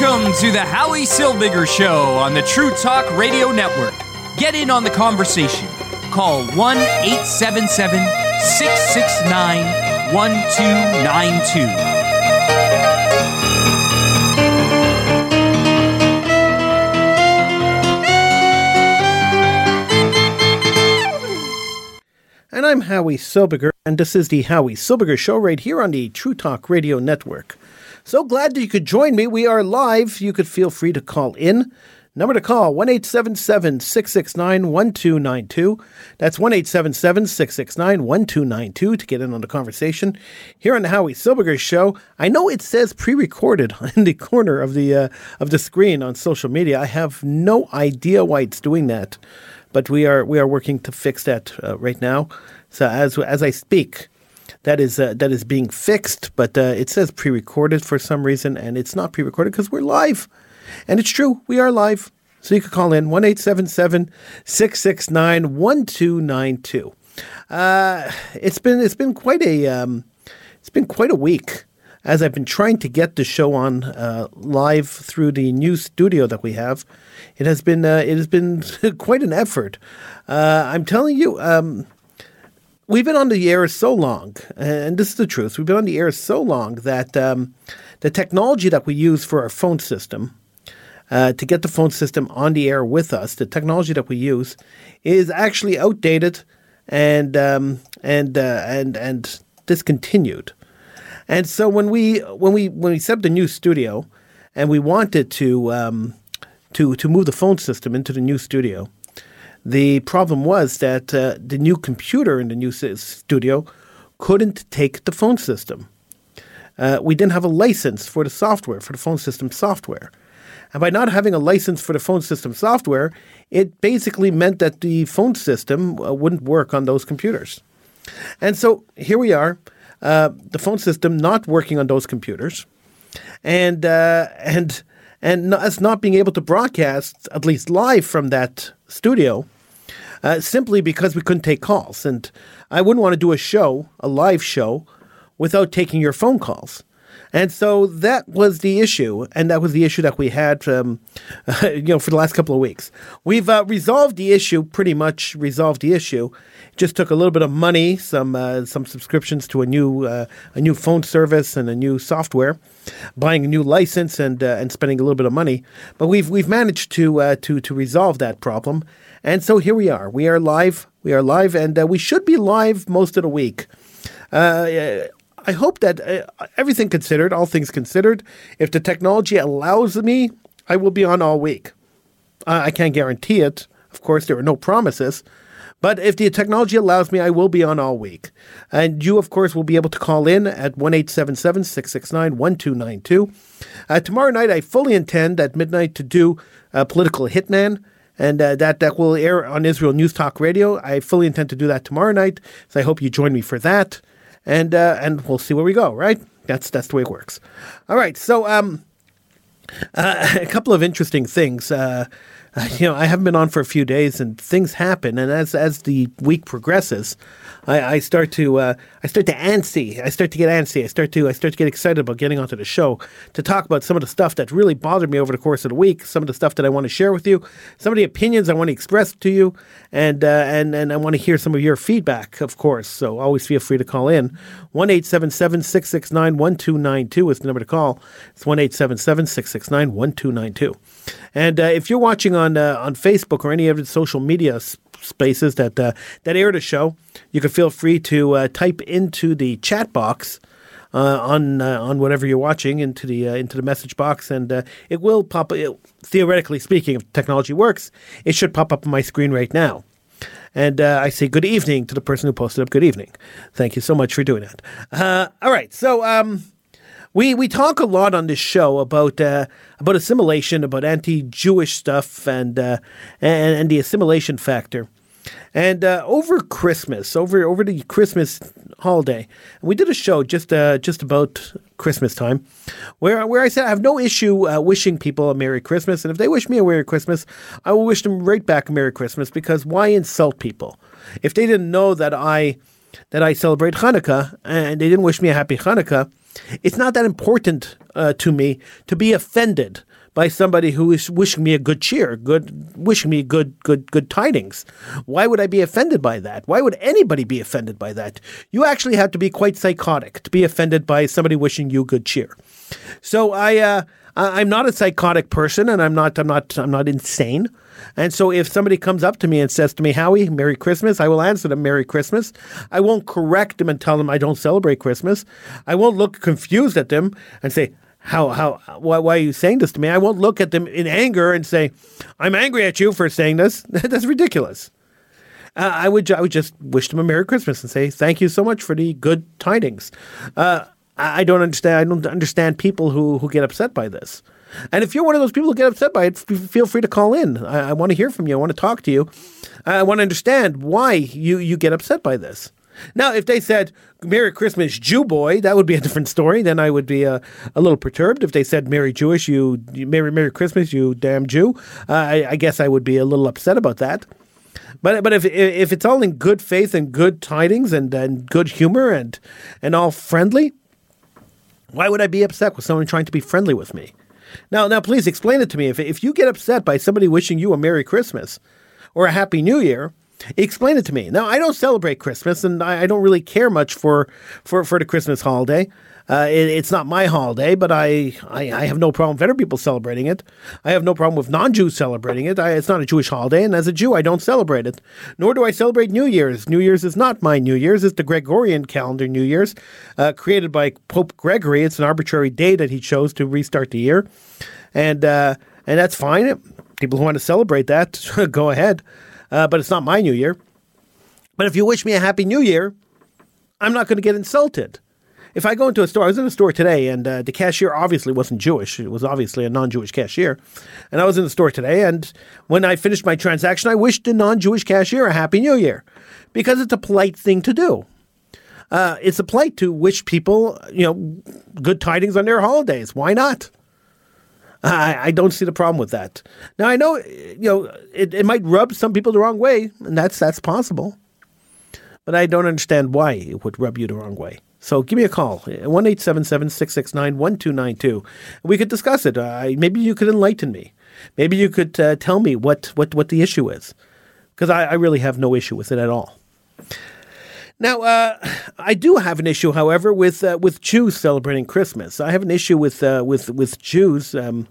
Welcome to the Howie Silbiger Show on the True Talk Radio Network. Get in on the conversation. Call 1 877 669 1292. And I'm Howie Silbiger, and this is the Howie Silbiger Show right here on the True Talk Radio Network. So glad that you could join me. We are live. You could feel free to call in. Number to call 1 669 1292. That's 1 669 1292 to get in on the conversation. Here on the Howie Silbiger Show, I know it says pre recorded in the corner of the, uh, of the screen on social media. I have no idea why it's doing that but we are we are working to fix that uh, right now. So as as I speak, that is uh, that is being fixed, but uh, it says pre-recorded for some reason, and it's not pre-recorded because we're live, and it's true we are live. So you could call in one 669 1292 uh, It's been it's been quite a um, it's been quite a week as I've been trying to get the show on uh, live through the new studio that we have. It has been uh, it has been quite an effort. Uh, I'm telling you, um, we've been on the air so long, and this is the truth. We've been on the air so long that um, the technology that we use for our phone system. Uh, to get the phone system on the air with us, the technology that we use is actually outdated and um, and uh, and and discontinued. And so when we when we when we set up the new studio, and we wanted to um, to to move the phone system into the new studio, the problem was that uh, the new computer in the new studio couldn't take the phone system. Uh, we didn't have a license for the software for the phone system software. And by not having a license for the phone system software, it basically meant that the phone system uh, wouldn't work on those computers. And so here we are, uh, the phone system not working on those computers, and uh, and and us not being able to broadcast at least live from that studio. Uh, simply because we couldn't take calls, and I wouldn't want to do a show, a live show, without taking your phone calls. And so that was the issue, and that was the issue that we had, um, uh, you know, for the last couple of weeks. We've uh, resolved the issue, pretty much resolved the issue. Just took a little bit of money, some uh, some subscriptions to a new uh, a new phone service and a new software, buying a new license and uh, and spending a little bit of money. But we've we've managed to uh, to to resolve that problem, and so here we are. We are live. We are live, and we should be live most of the week. I hope that uh, everything considered, all things considered, if the technology allows me, I will be on all week. Uh, I can't guarantee it. Of course, there are no promises. But if the technology allows me, I will be on all week. And you, of course, will be able to call in at 1 669 1292. Uh, tomorrow night, I fully intend at midnight to do a political hitman and uh, that that will air on Israel News Talk Radio. I fully intend to do that tomorrow night, so I hope you join me for that and uh, and we'll see where we go. Right? That's that's the way it works. All right. So um, uh, a couple of interesting things. Uh, you know, I haven't been on for a few days, and things happen. And as as the week progresses, I, I start to uh, I start to antsy. I start to get antsy. I start to I start to get excited about getting onto the show to talk about some of the stuff that really bothered me over the course of the week. Some of the stuff that I want to share with you. Some of the opinions I want to express to you, and uh, and and I want to hear some of your feedback, of course. So always feel free to call in. One eight seven seven six six nine one two nine two is the number to call. It's one eight seven seven six six nine one two nine two. And uh, if you're watching on uh, on Facebook or any of the social media spaces that uh, that air the show, you can feel free to uh, type into the chat box. Uh, on uh, on whatever you're watching into the into the message box, and it will pop. It, theoretically speaking, if technology works, it should pop up on my screen right now. And uh, I say good evening to the person who posted up. Good evening. Thank you so much for doing that. Uh, all right, so um, we we talk a lot on this show about uh, about assimilation, about anti-Jewish stuff, and uh, and, and the assimilation factor. And uh, over Christmas, over over the Christmas holiday, we did a show just uh, just about Christmas time, where where I said I have no issue uh, wishing people a Merry Christmas, and if they wish me a Merry Christmas, I will wish them right back a Merry Christmas because why insult people? If they didn't know that I that I celebrate Hanukkah and they didn't wish me a happy Hanukkah, it's not that important uh, to me to be offended by somebody who is wishing me a good cheer, good wishing me good good good tidings. Why would I be offended by that? Why would anybody be offended by that? You actually have to be quite psychotic to be offended by somebody wishing you good cheer. So I uh, I'm not a psychotic person, and I'm not I'm not I'm not insane. And so if somebody comes up to me and says to me, Howie, Merry Christmas, I will answer them Merry Christmas. I won't correct them and tell them I don't celebrate Christmas. I won't look confused at them and say, how how why, why, are you saying this to me? I won't look at them in anger and say, "I'm angry at you for saying this." That's ridiculous. Uh, I would I would just wish them a Merry Christmas and say thank you so much for the good tidings. Uh, I don't understand. I don't understand people who who get upset by this. And if you're one of those people who get upset by it, feel free to call in. I, I want to hear from you. I want to talk to you. I want to understand why you you get upset by this. Now, if they said Merry Christmas, Jew boy, that would be a different story. Then I would be a, a little perturbed. If they said Merry Jewish, you, Merry Merry Christmas, you damn Jew, uh, I, I guess I would be a little upset about that. But but if if it's all in good faith and good tidings and, and good humor and and all friendly, why would I be upset with someone trying to be friendly with me? Now now please explain it to me. If if you get upset by somebody wishing you a Merry Christmas or a Happy New Year, Explain it to me. Now, I don't celebrate Christmas, and I, I don't really care much for for, for the Christmas holiday. Uh, it, it's not my holiday, but I, I, I, have no problem with other people celebrating it. I have no problem with non Jews celebrating it. I, it's not a Jewish holiday, and as a Jew, I don't celebrate it. Nor do I celebrate New Year's. New Year's is not my New Year's, it's the Gregorian calendar New Year's, uh, created by Pope Gregory. It's an arbitrary day that he chose to restart the year. And, uh, and that's fine. People who want to celebrate that, go ahead uh, but it's not my New Year. But if you wish me a Happy New Year, I'm not going to get insulted. If I go into a store, I was in a store today, and uh, the cashier obviously wasn't Jewish. It was obviously a non-Jewish cashier. And I was in the store today, and when I finished my transaction, I wished the non-Jewish cashier a Happy New Year because it's a polite thing to do. Uh, it's a polite to wish people, you know, good tidings on their holidays. Why not? I, I don't see the problem with that. Now I know you know it, it might rub some people the wrong way, and that's that's possible. But I don't understand why it would rub you the wrong way. So give me a call, 1 669 1292. We could discuss it. Uh, maybe you could enlighten me. Maybe you could uh, tell me what, what, what the issue is. Because I, I really have no issue with it at all. Now, uh, I do have an issue, however, with uh, with Jews celebrating Christmas. I have an issue with uh, with with Jews um,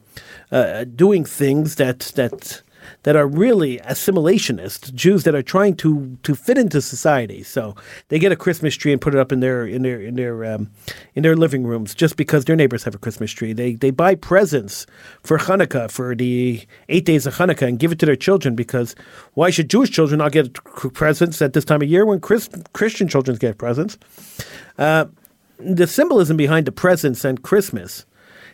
uh, doing things that that that are really assimilationist Jews that are trying to to fit into society. So they get a Christmas tree and put it up in their in their in their um, in their living rooms just because their neighbors have a Christmas tree. They they buy presents for Hanukkah for the eight days of Hanukkah and give it to their children because why should Jewish children not get presents at this time of year when Chris, Christian children get presents? Uh, the symbolism behind the presents and Christmas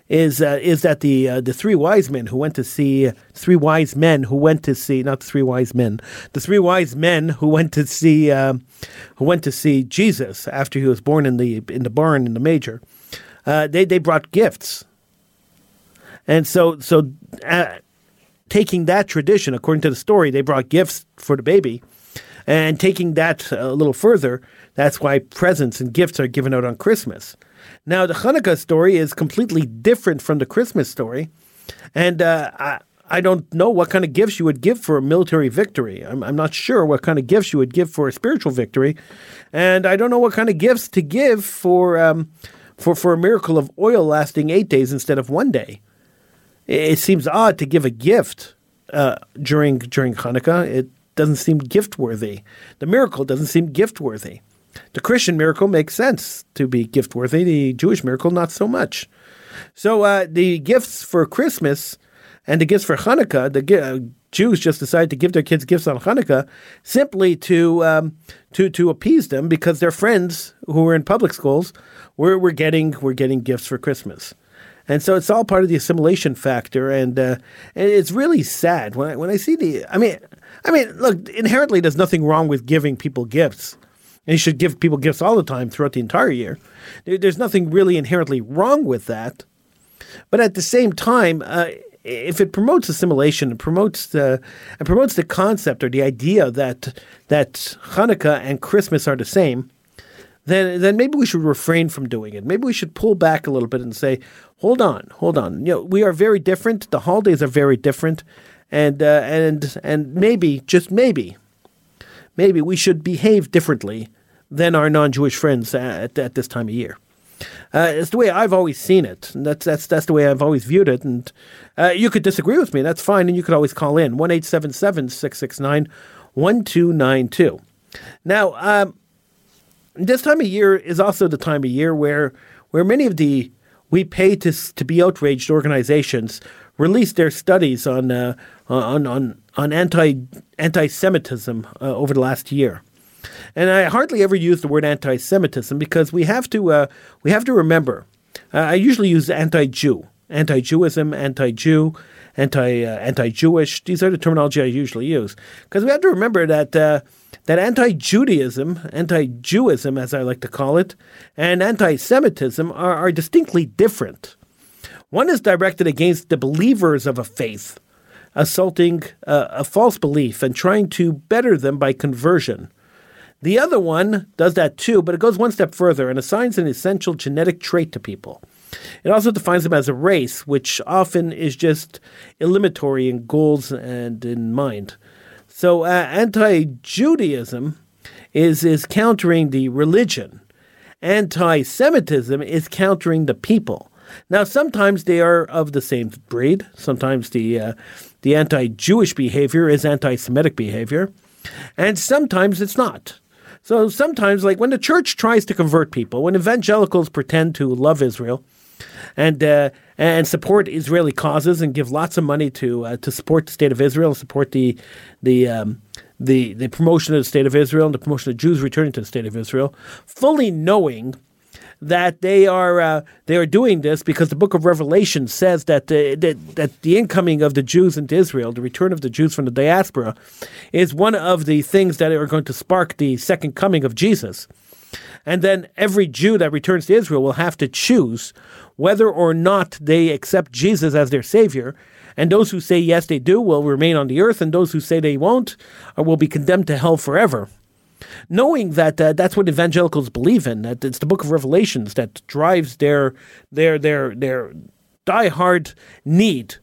is uh, is that the uh, the three wise men who went to see three wise men who went to see not the three wise men the three wise men who went to see uh, who went to see Jesus after he was born in the in the barn in the major uh, they they brought gifts. And so so uh, taking that tradition according to the story they brought gifts for the baby. And taking that a little further that's why presents and gifts are given out on Christmas now, the Hanukkah story is completely different from the Christmas story. And uh, I, I don't know what kind of gifts you would give for a military victory. I'm, I'm not sure what kind of gifts you would give for a spiritual victory. And I don't know what kind of gifts to give for, um, for, for a miracle of oil lasting eight days instead of one day. It seems odd to give a gift uh, during, during Hanukkah. It doesn't seem gift worthy. The miracle doesn't seem gift worthy. The Christian miracle makes sense to be gift worthy, the Jewish miracle, not so much. So uh, the gifts for Christmas and the gifts for Hanukkah, the uh, Jews just decided to give their kids gifts on Hanukkah simply to um, to to appease them because their friends who were in public schools were, were getting were getting gifts for Christmas. And so it's all part of the assimilation factor, and, uh, and it's really sad when I, when I see the. I mean, I mean, look, inherently, there's nothing wrong with giving people gifts. And you should give people gifts all the time throughout the entire year. There's nothing really inherently wrong with that. But at the same time, uh, if it promotes assimilation and promotes the and promotes the concept or the idea that that Hanukkah and Christmas are the same, then then maybe we should refrain from doing it. Maybe we should pull back a little bit and say, hold on, hold on. You know, we are very different. The holidays are very different, and uh, and and maybe just maybe, maybe we should behave differently than our non-Jewish friends at, at this time of year. Uh, it's the way I've always seen it. And that's that's that's the way I've always viewed it. And uh, you could disagree with me. That's fine. And you could always call in one eight seven seven six six nine one two nine two. Now, um, this time of year is also the time of year where where many of the we pay to to be outraged organizations release their studies on uh, on on on anti anti Semitism uh, over the last year. And I hardly ever use the word anti-Semitism because we have to uh, we have to remember. Uh, I usually use anti-Jew, anti-Jewism, anti-Jew, anti uh, anti-Jewish. These are the terminology I usually use because we have to remember that uh, that anti-Judaism, anti-Jewism, as I like to call it, and anti-Semitism are, are distinctly different. One is directed against the believers of a faith, assaulting uh, a false belief and trying to better them by conversion. The other one does that too, but it goes one step further and assigns an essential genetic trait to people. It also defines them as a race, which often is just eliminatory in goals and in mind. So, uh, anti Judaism is, is countering the religion, anti Semitism is countering the people. Now, sometimes they are of the same breed. Sometimes the uh, the anti Jewish behavior is anti Semitic behavior, and sometimes it's not. So sometimes, like when the church tries to convert people, when evangelicals pretend to love Israel and uh, and support Israeli causes and give lots of money to uh, to support the state of Israel, and support the the um, the the promotion of the state of Israel and the promotion of Jews returning to the state of Israel, fully knowing that they are uh, they are doing this because the book of Revelation says that, uh, that that the incoming of the Jews into Israel, the return of the Jews from the diaspora, is one of the things that are going to spark the second coming of Jesus. And then every Jew that returns to Israel will have to choose whether or not they accept Jesus as their savior. And those who say yes, they do, will remain on the earth, and those who say they won't will be condemned to hell forever knowing that uh, that's what evangelicals believe in. That it's the Book of Revelations that drives their their their their diehard need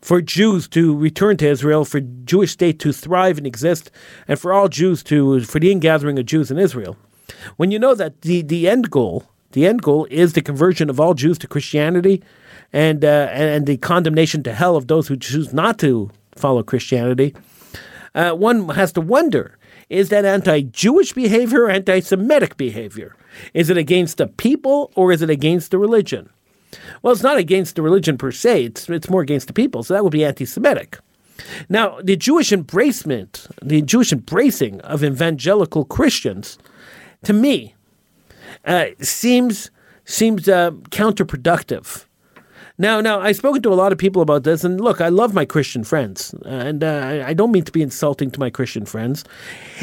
for Jews to return to Israel, for Jewish state to thrive and exist, and for all Jews to for the ingathering of Jews in Israel. When you know that the the end goal, the end goal is the conversion of all Jews to Christianity, and uh, and the condemnation to hell of those who choose not to follow Christianity. Uh, one has to wonder is that anti Jewish behavior or anti Semitic behavior? Is it against the people or is it against the religion? Well, it's not against the religion per se, it's, it's more against the people, so that would be anti Semitic. Now, the Jewish embracement, the Jewish embracing of evangelical Christians, to me, uh, seems seems uh, counterproductive now, now I've spoken to a lot of people about this, and look, I love my Christian friends, and uh, I don't mean to be insulting to my Christian friends.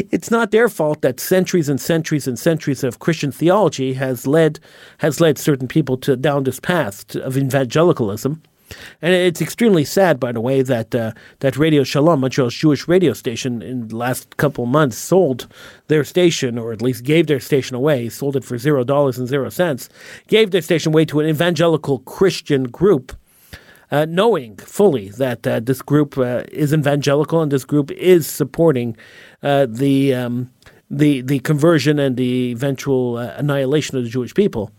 It's not their fault that centuries and centuries and centuries of Christian theology has led has led certain people to down this path of evangelicalism. And it's extremely sad, by the way, that uh, that Radio Shalom, Montreal's Jewish radio station, in the last couple months sold their station, or at least gave their station away, sold it for zero dollars and zero cents, gave their station away to an evangelical Christian group. Uh, knowing fully that uh, this group uh, is evangelical and this group is supporting uh, the um, the the conversion and the eventual uh, annihilation of the Jewish people.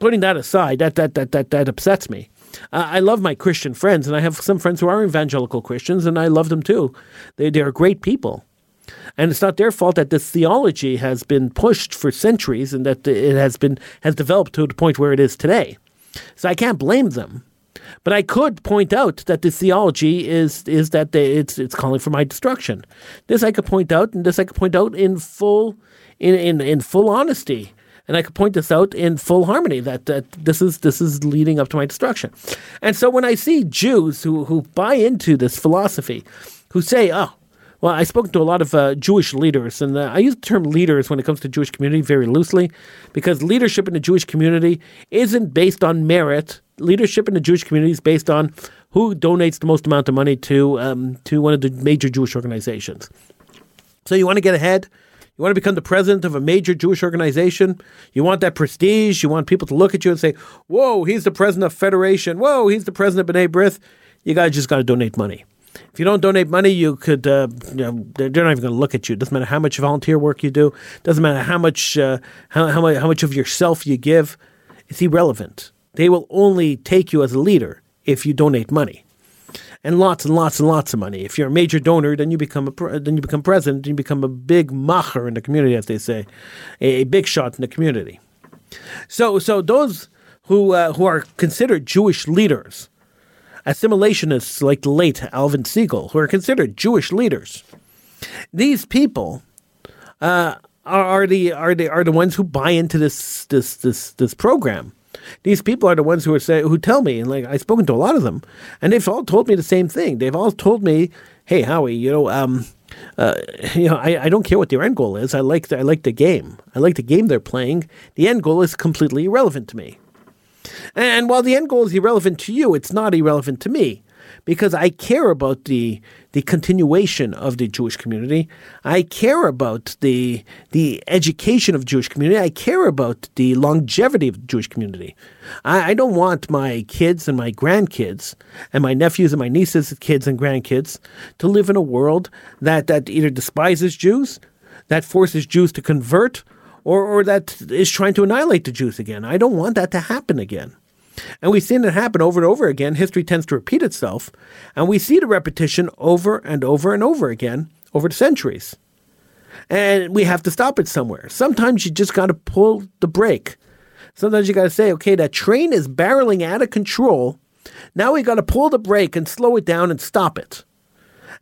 putting that aside, that that that that that upsets me. Uh, I love my Christian friends, and I have some friends who are evangelical Christians, and I love them too. They, they are great people. And it's not their fault that this theology has been pushed for centuries and that it has been has developed to the point where it is today. So I can't blame them. But I could point out that this theology is is that they, it's it's calling for my destruction. This I could point out, and this I could point out in full in in, in full honesty and I could point this out in full harmony that, that this is this is leading up to my destruction. And so when I see Jews who who buy into this philosophy, who say, "Oh, well, I spoke to a lot of uh, Jewish leaders, and uh, I use the term leaders when it comes to Jewish community very loosely, because leadership in the Jewish community isn't based on merit. Leadership in the Jewish community is based on who donates the most amount of money to um, to one of the major Jewish organizations. So you want to get ahead, You want to become the president of a major Jewish organization. You want that prestige. You want people to look at you and say, "Whoa, he's the president of Federation. Whoa, he's the president of B'nai B'rith." You guys just got to donate money. If you don't donate money, you could, uh, you know, they're not even going to look at you. It doesn't matter how much volunteer work you do. Doesn't matter how much, uh, how, how, how much of yourself you give. It's irrelevant. They will only take you as a leader if you donate money, and lots and lots and lots of money. If you're a major donor, then you become a then you become president. You become a big macher in the community, as they say, a, a big shot in the community. So, so those who uh, who are considered Jewish leaders assimilationists like the late Alvin Segal, who are considered Jewish leaders. These people uh, are, are, the are the are the ones who buy into this this this this program. These people are the ones who are say who tell me, and like I've spoken to a lot of them, and they've all told me the same thing. They've all told me, "Hey, Howie, you know, um, uh, you know, I, I don't care what their end goal is. I like the, I like the game. I like the game they're playing. The end goal is completely irrelevant to me." And while the end goal is irrelevant to you, it's not irrelevant to me because I care about the the continuation of the Jewish community. I care about the the education of Jewish community. I care about the longevity of the Jewish community. I, I don't want my kids and my grandkids and my nephews and my nieces' kids and grandkids to live in a world that, that either despises Jews, that forces Jews to convert, or, or that is trying to annihilate the Jews again. I don't want that to happen again. And we've seen it happen over and over again. History tends to repeat itself. And we see the repetition over and over and over again over the centuries. And we have to stop it somewhere. Sometimes you just got to pull the brake. Sometimes you got to say, okay, that train is barreling out of control. Now we got to pull the brake and slow it down and stop it.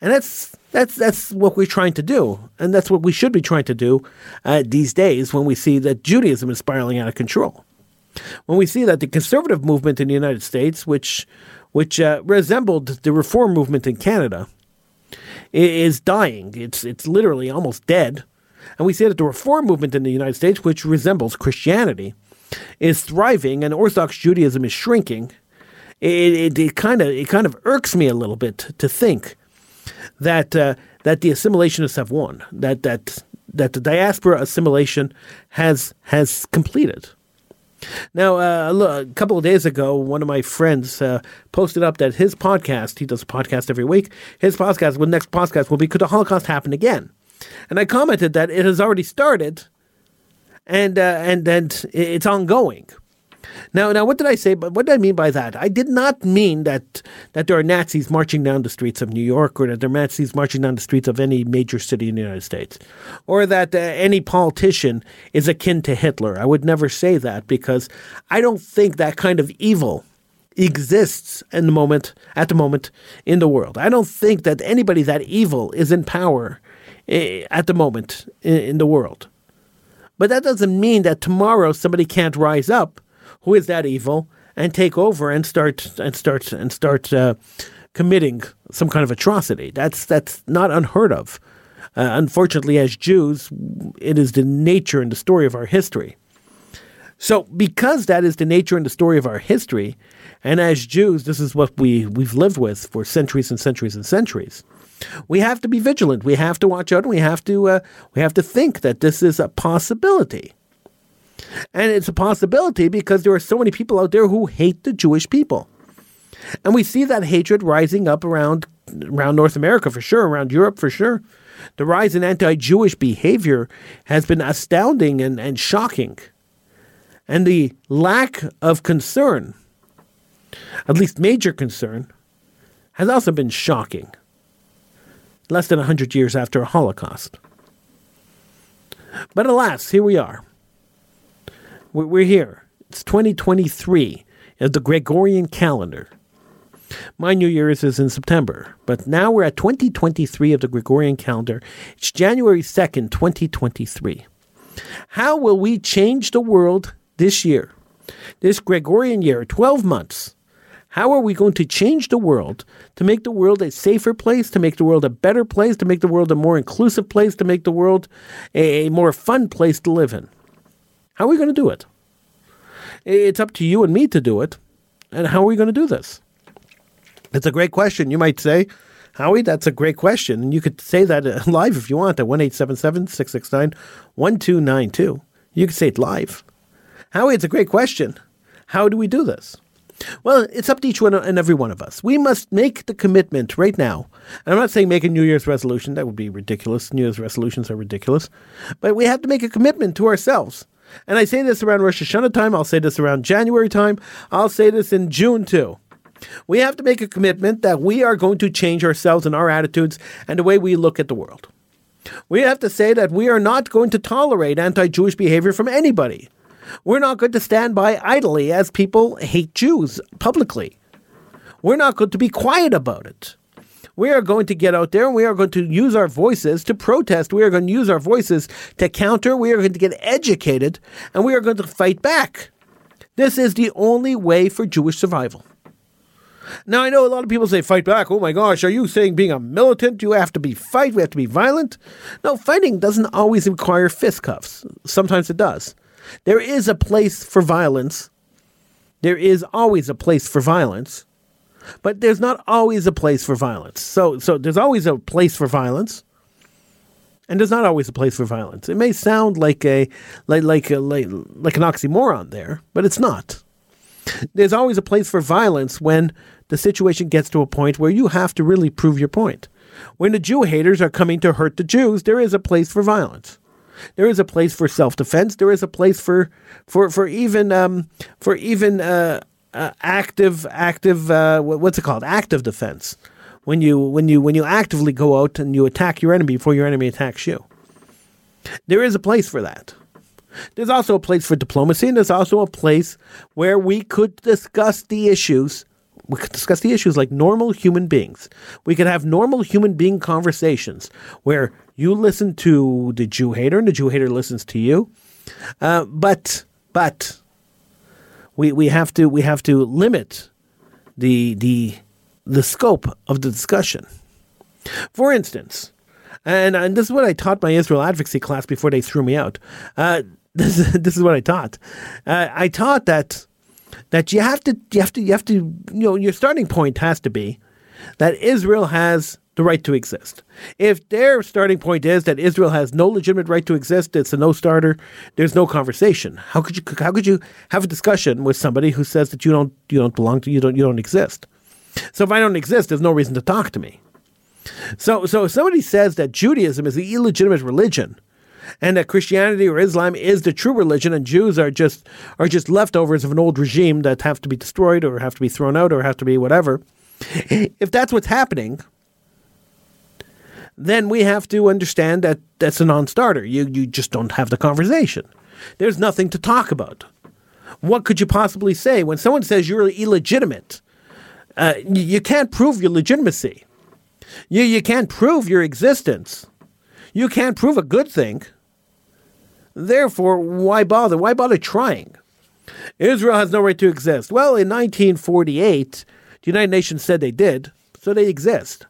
And that's that's that's what we're trying to do, and that's what we should be trying to do uh, these days when we see that Judaism is spiraling out of control. When we see that the conservative movement in the United States, which which uh, resembled the reform movement in Canada, is dying. It's it's literally almost dead. And we see that the reform movement in the United States, which resembles Christianity, is thriving, and Orthodox Judaism is shrinking. It, it, kind of it kind of irks me a little bit to think that uh, that the assimilationists have won, that that that the diaspora assimilation has has completed. Now, uh, a couple of days ago, one of my friends uh, posted up that his podcast, he does a podcast every week, his podcast, well, next podcast will be Could the Holocaust Happen Again? And I commented that it has already started and, uh, and, and it's ongoing. Now, now, what did I say? But what did I mean by that? I did not mean that that there are Nazis marching down the streets of New York, or that there are Nazis marching down the streets of any major city in the United States, or that uh, any politician is akin to Hitler. I would never say that because I don't think that kind of evil exists in the moment at the moment in the world. I don't think that anybody that evil is in power eh, at the moment in the world. But that doesn't mean that tomorrow somebody can't rise up who is that evil and take over and start and start and start uh, committing some kind of atrocity. That's that's not unheard of. Uh, unfortunately, as Jews, it is the nature and the story of our history. So, because that is the nature and the story of our history, and as Jews, this is what we, we've lived with for centuries and centuries and centuries, we have to be vigilant. We have to watch out, and we have to uh, we have to think that this is a possibility. And it's a possibility because there are so many people out there who hate the Jewish people. And we see that hatred rising up around around North America for sure, around Europe for sure. The rise in anti Jewish behavior has been astounding and, and shocking. And the lack of concern, at least major concern, has also been shocking. Less than 100 years after a Holocaust. But alas, here we are. We're here. It's 2023 as the Gregorian calendar. My New Year's is in September, but now we're at 2023 of the Gregorian calendar. It's January 2nd, 2023. How will we change the world this year? This Gregorian year, 12 months. How are we going to change the world to make the world a safer place, to make the world a better place, to make the world a more inclusive place, to make the world a more fun place to live in? How are we going to do it? It's up to you and me to do it. And how are we going to do this? It's a great question. You might say, Howie, that's a great question. And you could say that uh, live if you want at 1 669 1292. You could say it live. Howie, it's a great question. How do we do this? Well, it's up to each one and every one of us. We must make the commitment right now. And I'm not saying make a New Year's resolution. That would be ridiculous. New Year's resolutions are ridiculous. But we have to make a commitment to ourselves. And I say this around Rosh Hashanah time. I'll say this around January time. I'll say this in June too. We have to make a commitment that we are going to change ourselves and our attitudes and the way we look at the world. We have to say that we are not going to tolerate anti Jewish behavior from anybody. We're not going to stand by idly as people hate Jews publicly. We're not going to be quiet about it. We are going to get out there and we are going to use our voices to protest. We are going to use our voices to counter. We are going to get educated and we are going to fight back. This is the only way for Jewish survival. Now, I know a lot of people say fight back. Oh my gosh, are you saying being a militant, you have to be fight, we have to be violent? No, fighting doesn't always require fistcuffs. Sometimes it does. There is a place for violence. There is always a place for violence, but there's not always a place for violence. So, so there's always a place for violence, and there's not always a place for violence. It may sound like a like like a, like, like an oxymoron there, but it's not. There's always a place for violence when the situation gets to a point where you have to really prove your point. When the Jew haters are coming to hurt the Jews, there is a place for violence. There is a place for self defense. There is a place for for for even um, for even uh, uh, active active uh, what's it called active defense when you when you when you actively go out and you attack your enemy before your enemy attacks you. There is a place for that. There's also a place for diplomacy, and there's also a place where we could discuss the issues we could discuss the issues like normal human beings. We could have normal human being conversations where you listen to the Jew hater and the Jew hater listens to you. Uh, but but we we have to we have to limit the the the scope of the discussion. For instance, and, and this is what I taught my Israel advocacy class before they threw me out. Uh, this this is what I taught. Uh, I taught that that you have to you have to you have to you know your starting point has to be that Israel has the right to exist. If their starting point is that Israel has no legitimate right to exist, it's a no starter. There's no conversation. How could you how could you have a discussion with somebody who says that you don't you don't belong to you don't you don't exist? So if I don't exist, there's no reason to talk to me. So so if somebody says that Judaism is the illegitimate religion, and that Christianity or Islam is the true religion, and Jews are just are just leftovers of an old regime that have to be destroyed or have to be thrown out or have to be whatever. If that's what's happening, then we have to understand that that's a non-starter. You you just don't have the conversation. There's nothing to talk about. What could you possibly say when someone says you're illegitimate? Uh, you can't prove your legitimacy. You you can't prove your existence. You can't prove a good thing. Therefore, why bother? Why bother trying? Israel has no right to exist. Well, in 1948, the United Nations said they did, so they exist.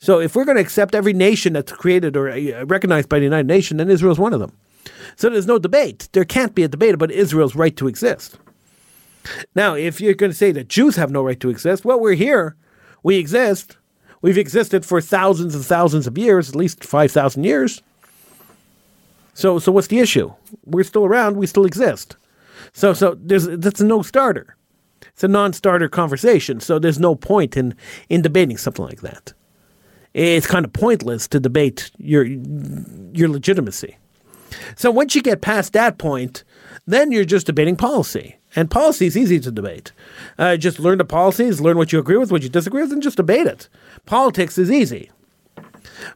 So if we're going to accept every nation that's created or uh, recognized by the United Nations, then Israel is one of them. So there's no debate. There can't be a debate about Israel's right to exist. Now, if you're going to say that Jews have no right to exist, well, we're here. We exist. We've existed for thousands and thousands of years, at least 5,000 years. So, so what's the issue? We're still around. We still exist. So, so there's that's a no starter. It's a non-starter conversation. So there's no point in in debating something like that. It's kind of pointless to debate your your legitimacy. So once you get past that point, then you're just debating policy. And policy is easy to debate. Uh, just learn the policies, learn what you agree with, what you disagree with, and just debate it. Politics is easy.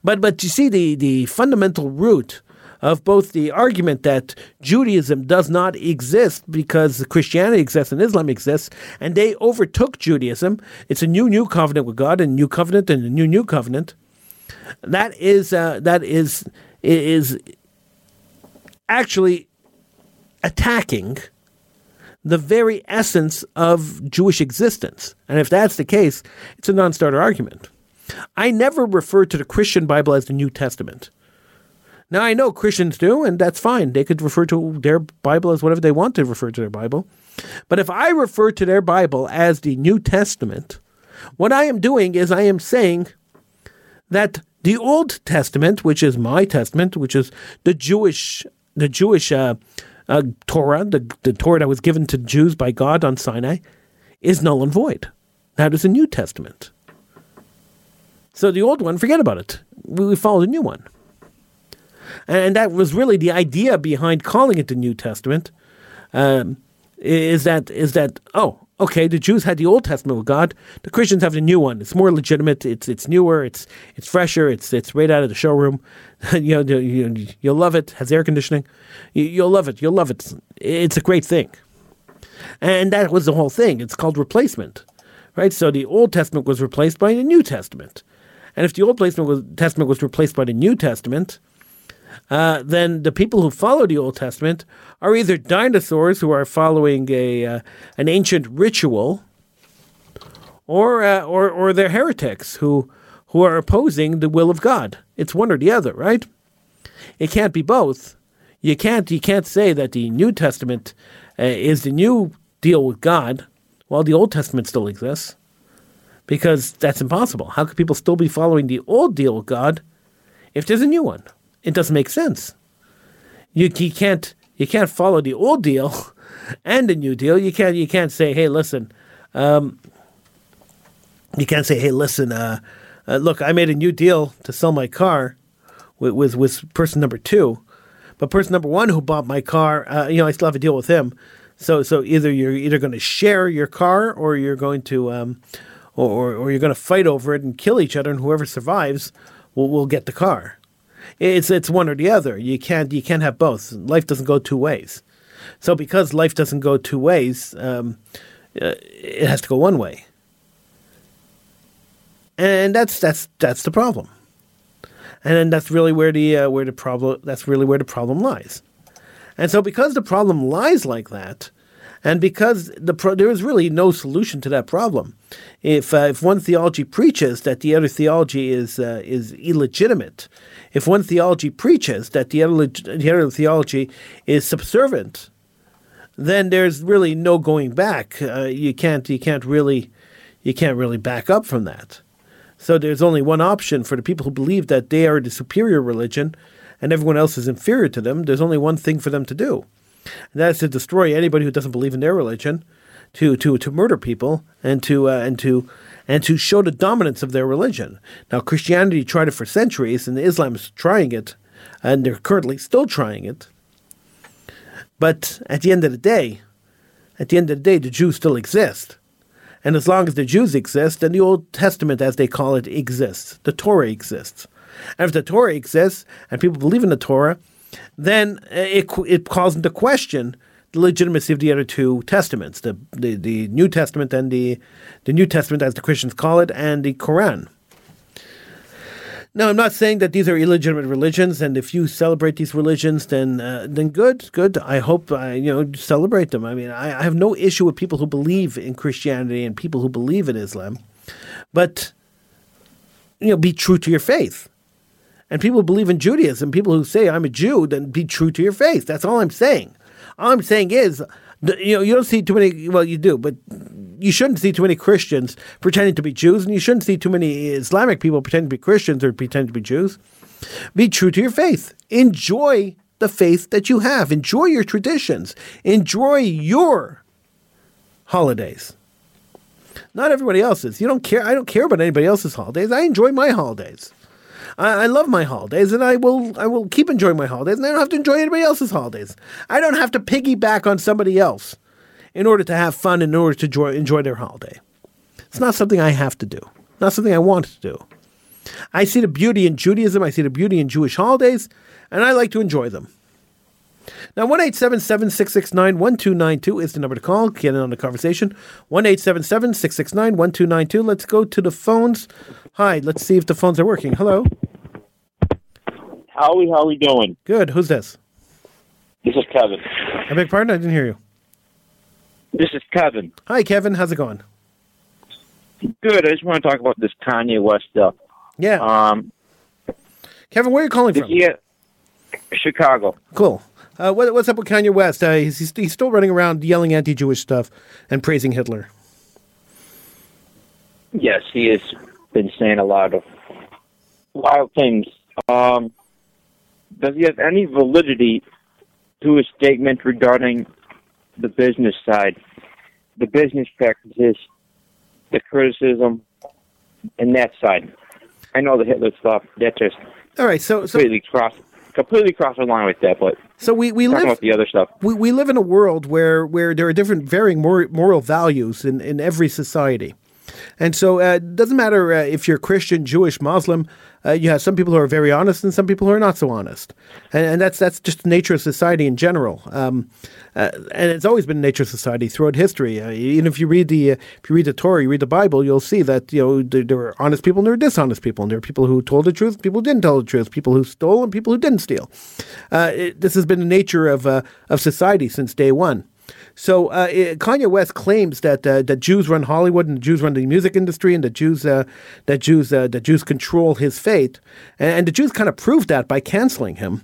But but you see the the fundamental root of both the argument that Judaism does not exist because Christianity exists and Islam exists, and they overtook Judaism. It's a new new covenant with God, and new covenant, and a new new covenant. That is uh, that is is actually attacking the very essence of Jewish existence. And if that's the case, it's a non starter argument. I never refer to the Christian Bible as the New Testament. Now, I know Christians do, and that's fine. They could refer to their Bible as whatever they want to refer to their Bible. But if I refer to their Bible as the New Testament, What I am doing is I am saying that the Old Testament, which is my testament, which is the Jewish the Jewish uh, uh, Torah, the, the Torah that was given to Jews by God on Sinai, is null and void. That is a New Testament. So the old one, forget about it. We follow the new one. And that was really the idea behind calling it the New Testament. Um, is that is that oh okay the Jews had the Old Testament with God. The Christians have the new one. It's more legitimate. It's it's newer. It's it's fresher. It's it's right out of the showroom. You know you, you'll love it. Has air conditioning. You, will love it. You'll love it. It's a great thing. And that was the whole thing. It's called replacement right? So the Old Testament was replaced by the New Testament. And if the Old Testament was, Testament was replaced by the New Testament uh, then the people who follow the Old Testament are either dinosaurs who are following a uh, an ancient ritual, or uh, or or they're heretics who who are opposing the will of God. It's one or the other, right? It can't be both. You can't you can't say that the New Testament uh, is the new deal with God while the Old Testament still exists, because that's impossible. How could people still be following the old deal with God if there's a new one? It doesn't make sense. You, you can't you can't follow the old deal and the new deal. You can't you can't say, hey, listen, um, you can't say, hey, listen, uh, uh, look, I made a new deal to sell my car with with, with person number two, but person number one who bought my car, uh, you know, I still have a deal with him. So so either you're either going to share your car or you're going to um, or or you're going to fight over it and kill each other, and whoever survives will will get the car. It's it's one or the other. You can't you can't have both. Life doesn't go two ways. So because life doesn't go two ways, um, uh, it has to go one way. And that's that's that's the problem. And that's really where the uh, where the problem that's really where the problem lies. And so because the problem lies like that, and because the pro- there is really no solution to that problem, if uh, if one theology preaches that the other theology is uh, is illegitimate, if one theology preaches that the other, the other theology is subservient, then there's really no going back. Uh, you can't you can't really you can't really back up from that. So there's only one option for the people who believe that they are the superior religion and everyone else is inferior to them. There's only one thing for them to do, and that's to destroy anybody who doesn't believe in their religion, to to to murder people and to uh, and to and to show the dominance of their religion. Now, Christianity tried it for centuries, and Islam is trying it, and they're currently still trying it. But at the end of the day, at the end of the day, the Jews still exist. And as long as the Jews exist, then the Old Testament, as they call it, exists. The Torah exists. And if the Torah exists and people believe in the Torah, then it, it calls into question the legitimacy of the other two testaments, the, the, the New Testament and the, the New Testament, as the Christians call it, and the Quran. Now, I'm not saying that these are illegitimate religions, and if you celebrate these religions, then uh, then good, good. I hope uh, you know celebrate them. I mean, I, I have no issue with people who believe in Christianity and people who believe in Islam, but you know, be true to your faith. And people who believe in Judaism, people who say I'm a Jew, then be true to your faith. That's all I'm saying. All I'm saying is, you know, you don't see too many. Well, you do, but you shouldn't see too many Christians pretending to be Jews, and you shouldn't see too many Islamic people pretending to be Christians or pretending to be Jews. Be true to your faith. Enjoy the faith that you have. Enjoy your traditions. Enjoy your holidays. Not everybody else's. You don't care. I don't care about anybody else's holidays. I enjoy my holidays. I, I, love my holidays, and I will I will keep enjoying my holidays, and I don't have to enjoy anybody else's holidays. I don't have to piggyback on somebody else in order to have fun, in order to enjoy, enjoy their holiday. It's not something I have to do. Not something I want to do. I see the beauty in Judaism. I see the beauty in Jewish holidays, and I like to enjoy them. Now, 1 669 1292 is the number to call. Get in on the conversation. 1 669 1292. Let's go to the phones. Hi, let's see if the phones are working. Hello. Howie, how are we doing? Good. Who's this? This is Kevin. I beg pardon? I didn't hear you. This is Kevin. Hi, Kevin. How's it going? Good. I just want to talk about this Kanye West stuff. Yeah. Um, Kevin, where are you calling from? Yeah, Chicago. Cool. Uh, what, what's up with Kanye West? Uh, he's, he's still running around yelling anti-Jewish stuff and praising Hitler. Yes, he has been saying a lot of wild things. Um, does he have any validity to his statement regarding the business side, the business practices, the criticism, and that side? I know the Hitler stuff. That just All right, so so completely cross completely cross the line with that. But so we we live the other stuff. we, we live in a world where, where there are different varying mor- moral values in, in every society. And so uh, it doesn't matter uh, if you're Christian, Jewish, Muslim. Uh, you have some people who are very honest and some people who are not so honest, and, and that's that's just the nature of society in general. Um, uh, and it's always been the nature of society throughout history. Uh, even if you read the uh, if you read the Torah, you read the Bible, you'll see that you know there, there are honest people and there are dishonest people, and there are people who told the truth, people who didn't tell the truth, people who stole and people who didn't steal. Uh, it, this has been the nature of uh, of society since day one. So uh, eh, Kanye West claims that uh, that Jews run Hollywood and the Jews run the music industry and the Jews uh, that Jews uh, that Jews control his fate, and, and the Jews kind of proved that by canceling him.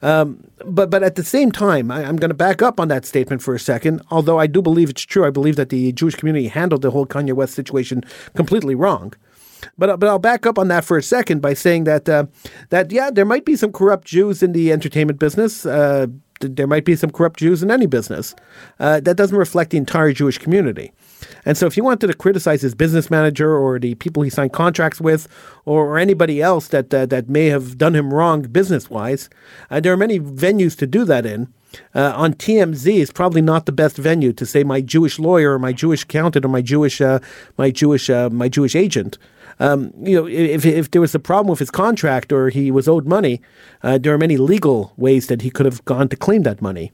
Um, but but at the same time, I, I'm going to back up on that statement for a second. Although I do believe it's true, I believe that the Jewish community handled the whole Kanye West situation completely wrong. But but I'll back up on that for a second by saying that uh, that yeah, there might be some corrupt Jews in the entertainment business. Uh, there might be some corrupt Jews in any business. Uh, that doesn't reflect the entire Jewish community. And so, if you wanted to criticize his business manager or the people he signed contracts with, or, or anybody else that uh, that may have done him wrong business wise, uh, there are many venues to do that in. Uh, on TMZ is probably not the best venue to say my Jewish lawyer or my Jewish accountant or my Jewish uh, my Jewish uh, my Jewish agent. Um, you know, if if there was a problem with his contract or he was owed money, uh, there are many legal ways that he could have gone to claim that money.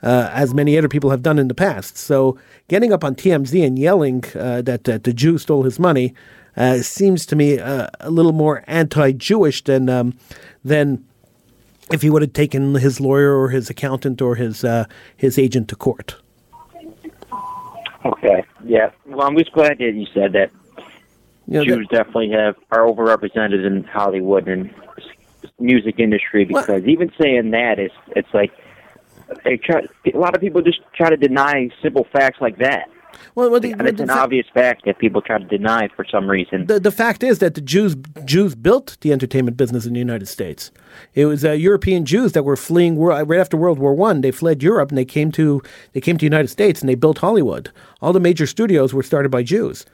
Uh, as many other people have done in the past. So getting up on TMZ and yelling uh, that, that the Jew stole his money uh, seems to me uh, a little more anti-Jewish than um, than if he would have taken his lawyer or his accountant or his uh, his agent to court. Okay. Yeah. Well, I'm just glad that you said that. You know, Jews definitely have are overrepresented in Hollywood and music industry because even saying that is it's like they try. A lot of people just try to deny simple facts like that. well, well, the, And it's the an fa- obvious fact that people try to deny for some reason. the, the fact is that the Jews Jews built the entertainment business in the United States. It was uh, European Jews that were fleeing wor- right after World War One. They fled Europe and they came to they came to the United States and they built Hollywood. All the major studios were started by Jews.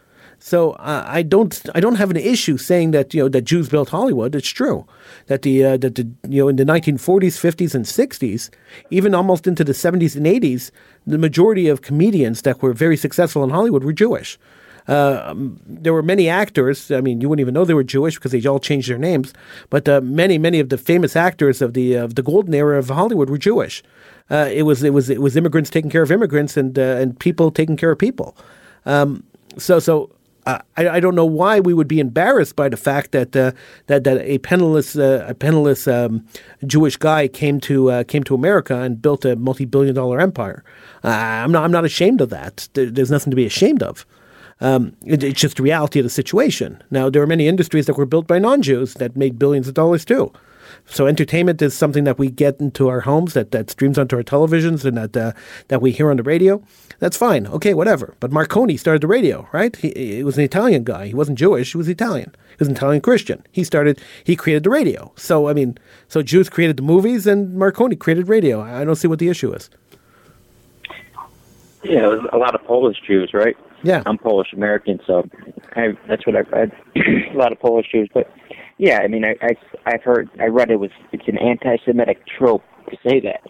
So uh, I don't I don't have an issue saying that you know that Jews built Hollywood. It's true that the uh, that the you know in the 1940s, 50s, and 60s, even almost into the 70s and 80s, the majority of comedians that were very successful in Hollywood were Jewish. Uh, um, there were many actors. I mean, you wouldn't even know they were Jewish because they all changed their names. But uh, many, many of the famous actors of the of the golden era of Hollywood were Jewish. Uh, it was it was it was immigrants taking care of immigrants and uh, and people taking care of people. Um, so so. I, I don't know why we would be embarrassed by the fact that uh, that that a penniless uh, a penniless um, Jewish guy came to uh, came to America and built a multi billion dollar empire. Uh, I'm not I'm not ashamed of that. There's nothing to be ashamed of. Um, it, it's just the reality of the situation. Now, there are many industries that were built by non Jews that made billions of dollars too. So, entertainment is something that we get into our homes, that, that streams onto our televisions, and that uh, that we hear on the radio. That's fine. Okay, whatever. But Marconi started the radio, right? He, he was an Italian guy. He wasn't Jewish. He was Italian. He was an Italian Christian. He started. He created the radio. So, I mean, so Jews created the movies, and Marconi created radio. I don't see what the issue is. Yeah, a lot of Polish Jews, right? Yeah. I'm Polish American, so I, that's what I've read. a lot of Polish Jews, but yeah, I mean, I, I I've heard, I read it was it's an anti-Semitic trope to say that.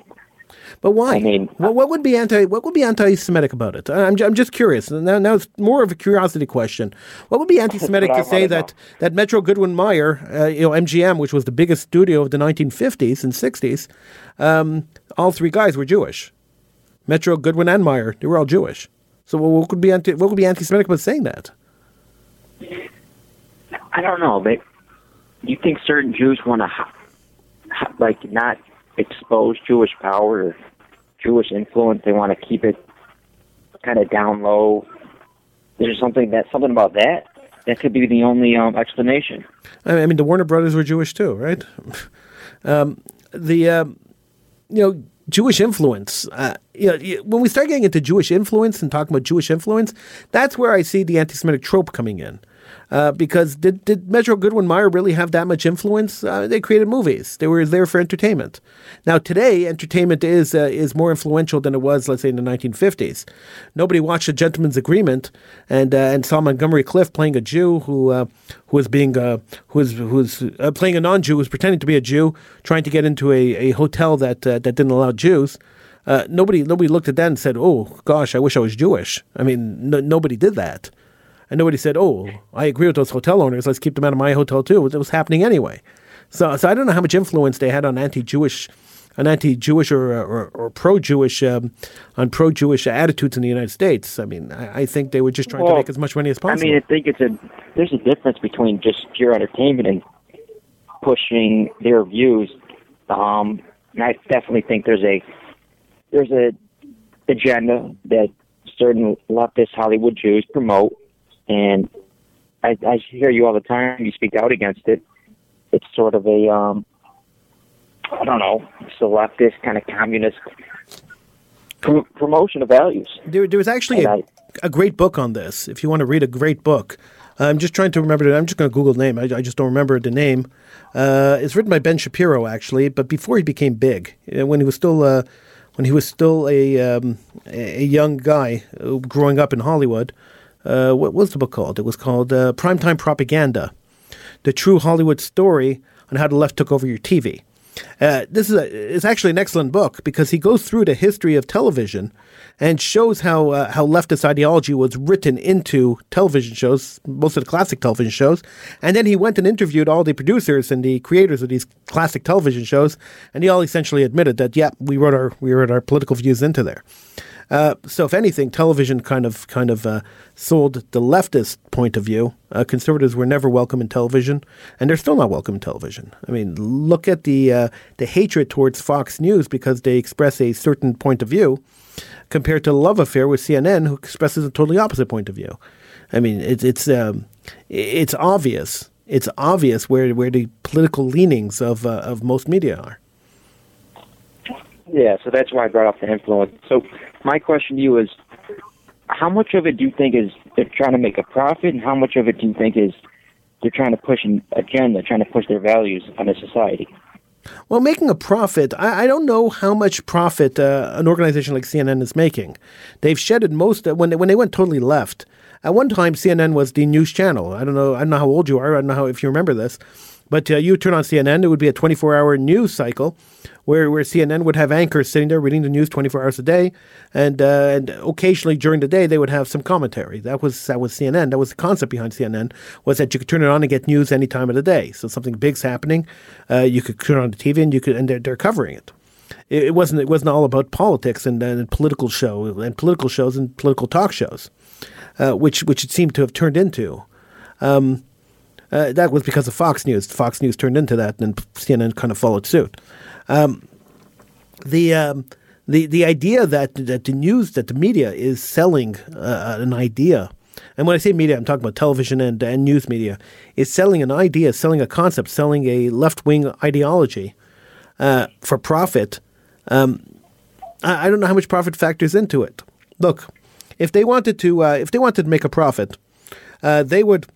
But why? I mean- what, what would be anti what would be anti-Semitic about it? I'm, I'm just curious. Now, now it's more of a curiosity question. What would be anti-Semitic to say that that Metro Goldwyn Mayer, uh, you know, MGM, which was the biggest studio of the 1950s and 60s, um, all three guys were Jewish. Metro Goldwyn and Mayer, they were all Jewish. So what, what could be anti what would be anti-Semitic about saying that? I don't know, but you think certain Jews want to like not expose Jewish power or Jewish influence? They want to keep it kind of down low. There's something that something about that that could be the only um, explanation. I mean, the Warner Brothers were Jewish too, right? um, the um, you know Jewish influence. Uh, you know, when we start getting into Jewish influence and talking about Jewish influence, that's where I see the anti-Semitic trope coming in. Uh, because did, did Metro Goldwyn Mayer really have that much influence? Uh, they created movies. They were there for entertainment. Now today, entertainment is uh, is more influential than it was, let's say, in the 1950s. Nobody watched A Gentleman's Agreement and uh, and saw Montgomery Clift playing a Jew who uh, who was being uh, who was who was playing a non-Jew, who was pretending to be a Jew, trying to get into a, a hotel that that didn't allow Jews. nobody nobody looked at that and said, "Oh gosh, I wish I was Jewish." I mean, nobody did that. And nobody said, "Oh, I agree with those hotel owners. Let's keep them out of my hotel too." It was happening anyway. So, so I don't know how much influence they had on anti-Jewish, on anti-Jewish or or, or pro-Jewish, um, on pro-Jewish attitudes in the United States. I mean, I, I think they were just trying well, to make as much money as possible. I mean, I think it's a there's a difference between just pure entertainment and pushing their views. Um, and I definitely think there's a there's a agenda that certain leftist Hollywood Jews promote and I, I hear you all the time. You speak out against it. It's sort of a, um, I don't know, it's a leftist kind of communist pr- promotion of values. There, there was actually a, I, a great book on this. If you want to read a great book, I'm just trying to remember. The, I'm just going to Google the name. I, I, just don't remember the name. Uh, it's written by Ben Shapiro, actually, but before he became big, uh, when he was still uh, when he was still a um, a young guy uh, growing up in Hollywood uh, what was the book called? It was called uh, Primetime Propaganda The True Hollywood Story on How the Left Took Over Your TV. Uh, this is a, it's actually an excellent book because he goes through the history of television and shows how uh, how leftist ideology was written into television shows, most of the classic television shows. And then he went and interviewed all the producers and the creators of these classic television shows, and they all essentially admitted that, yeah, we wrote our we wrote our political views into there. Uh, so, if anything, television kind of kind of uh, sold the leftist point of view. Uh, conservatives were never welcome in television, and they're still not welcome in television. I mean, look at the uh, the hatred towards Fox News because they express a certain point of view, compared to the love affair with CNN, who expresses a totally opposite point of view. I mean, it's it's um, it's obvious. It's obvious where where the political leanings of uh, of most media are. Yeah, so that's why I brought up the influence. So my question to you is, how much of it do you think is they're trying to make a profit, and how much of it do you think is they're trying to push an agenda, trying to push their values on a society? Well, making a profit, I, I don't know how much profit uh, an organization like CNN is making. They've shedded most uh, when they, when they went totally left. At one time, CNN was the news channel. I don't know. I don't know how old you are. I don't know how if you remember this, but uh, you turn on CNN, it would be a 24 hour news cycle where, where CNN would have anchors sitting there reading the news 24 hours a day. And, uh, and occasionally during the day, they would have some commentary. That was, that was CNN. That was the concept behind CNN, was that you could turn it on and get news any time of the day. So something big's happening, uh, you could turn on the TV and, you could, and they're, they're covering it. It, wasn't, it wasn't all about politics and, and political show and political shows and political talk shows, uh, which, which it seemed to have turned into. Um, uh, that was because of Fox News. Fox News turned into that, and CNN kind of followed suit. Um, the um, the the idea that that the news that the media is selling uh, an idea, and when I say media, I'm talking about television and and news media, is selling an idea, selling a concept, selling a left wing ideology uh, for profit. Um, I, I, don't know how much profit factors into it. Look, if they wanted to, uh, if they wanted to make a profit, uh, they would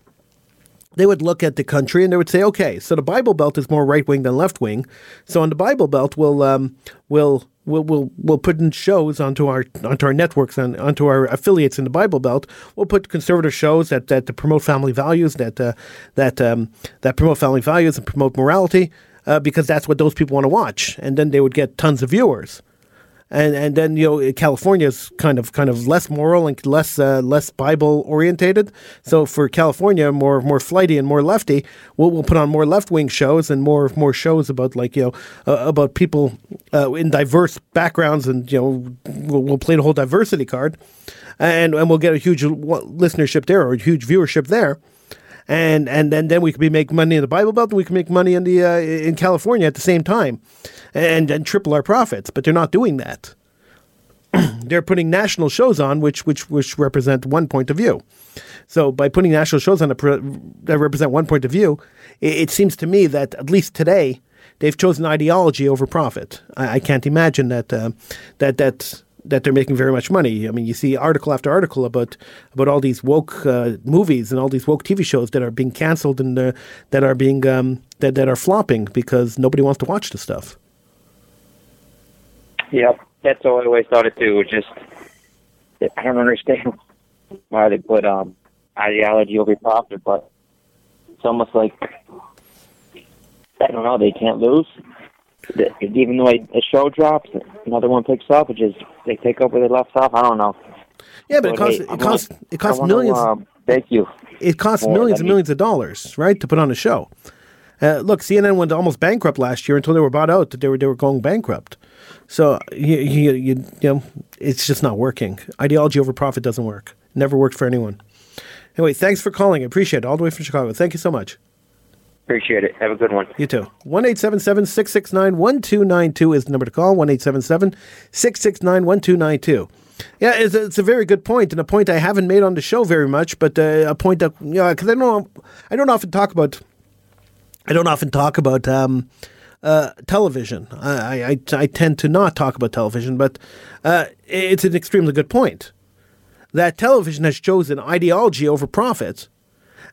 they would look at the country and they would say, okay, so the Bible Belt is more right wing than left wing. So on the Bible Belt, we'll um, we'll we'll we'll we'll put in shows onto our onto our networks and onto our affiliates in the Bible Belt. We'll put conservative shows that that promote family values, that uh, that um, that promote family values and promote morality, uh, because that's what those people want to watch, and then they would get tons of viewers and and then you know California is kind of kind of less moral and less uh, less Bible orientated. So for California, more more flighty and more lefty, we'll, we'll put on more left wing shows and more more shows about like you know uh, about people uh, in diverse backgrounds, and you know we'll, we'll, play the whole diversity card, and and we'll get a huge listenership there or a huge viewership there and and then then we could be make money in the Bible Belt, and we can make money in the uh, in California at the same time, and and triple our profits. But they're not doing that. they're putting national shows on, which which which represent one point of view. So by putting national shows on that represent one point of view, it, it, seems to me that at least today they've chosen ideology over profit. I, I can't imagine that uh, that that that they're making very much money. I mean, you see article after article about about all these woke uh, movies and all these woke TV shows that are being canceled and uh, that are being um, that that are flopping because nobody wants to watch the stuff. Yep, that's how I always thought it too. Just I don't understand why they put um, ideology over profit, but it's almost like I don't know. They can't lose. Even though a show drops, another one picks up. It just they take up where they left off. I don't know. Yeah, but, but it costs hey, it costs it costs millions. To, uh, thank you. It costs More millions and millions of dollars, right, to put on a show. Uh, look, CNN went almost bankrupt last year until they were bought out. That they were they were going bankrupt. So you, you, you, you know, it's just not working. Ideology over profit doesn't work. Never worked for anyone. Anyway, thanks for calling. I appreciate it. All the way from Chicago. Thank you so much. Appreciate it. Have a good one. You too. 1 669 1292 is the number to call. 1 669 1292. Yeah, it's a, it's a very good point, and a point I haven't made on the show very much, but uh, a point that, you know, because I don't, I don't often talk about, I don't often talk about um, uh, television. I, I, I tend to not talk about television, but uh, it's an extremely good point that television has chosen ideology over profits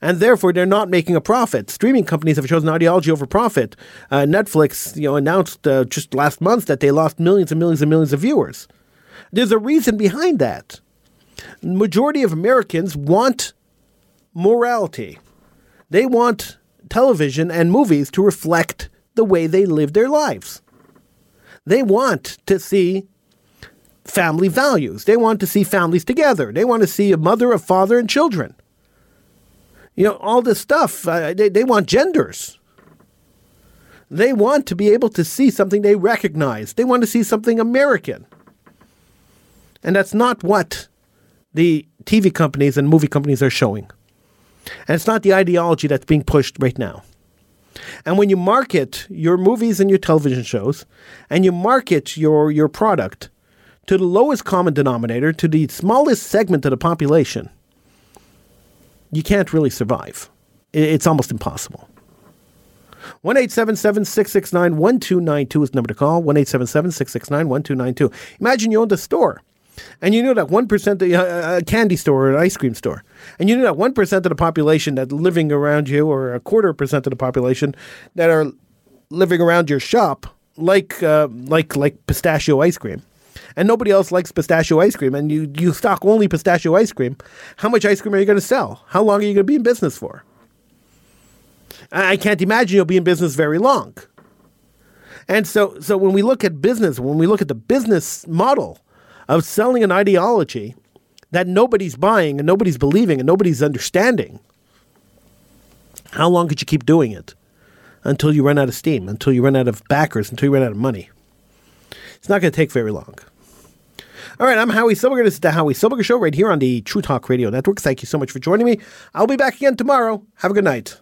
and therefore they're not making a profit. Streaming companies have chosen ideology over profit. Uh, Netflix, you know, announced uh, just last month that they lost millions and millions and millions of viewers. There's a reason behind that. Majority of Americans want morality. They want television and movies to reflect the way they live their lives. They want to see family values. They want to see families together. They want to see a mother, a father, and children. You know, all this stuff. Uh, they, they want genders. They want to be able to see something they recognize. They want to see something American. And that's not what the TV companies and movie companies are showing. And it's not the ideology that's being pushed right now. And when you market your movies and your television shows, and you market your, your product to the lowest common denominator, to the smallest segment of the population, you can't really survive. It's almost impossible. 1 669 1292 is the number to call. 1 669 1292. Imagine you owned a store and you knew that 1% uh, a candy store or an ice cream store, and you knew that 1% of the population that living around you, or a quarter percent of the population that are living around your shop, like, uh, like, like pistachio ice cream and nobody else likes pistachio ice cream, and you, you stock only pistachio ice cream, how much ice cream are you going to sell? How long are you going to be in business for? I can't imagine you'll be in business very long. And so, so when we look at business, when we look at the business model of selling an ideology that nobody's buying and nobody's believing and nobody's understanding, how long could you keep doing it? Until you run out of steam, until you run out of backers, until you run out of money. It's not going to take very long. All right, I'm Howie Silbiger. This is the Howie Silbiger Show right here on the True Talk Radio Network. Thank you so much for joining me. I'll be back again tomorrow. Have a good night.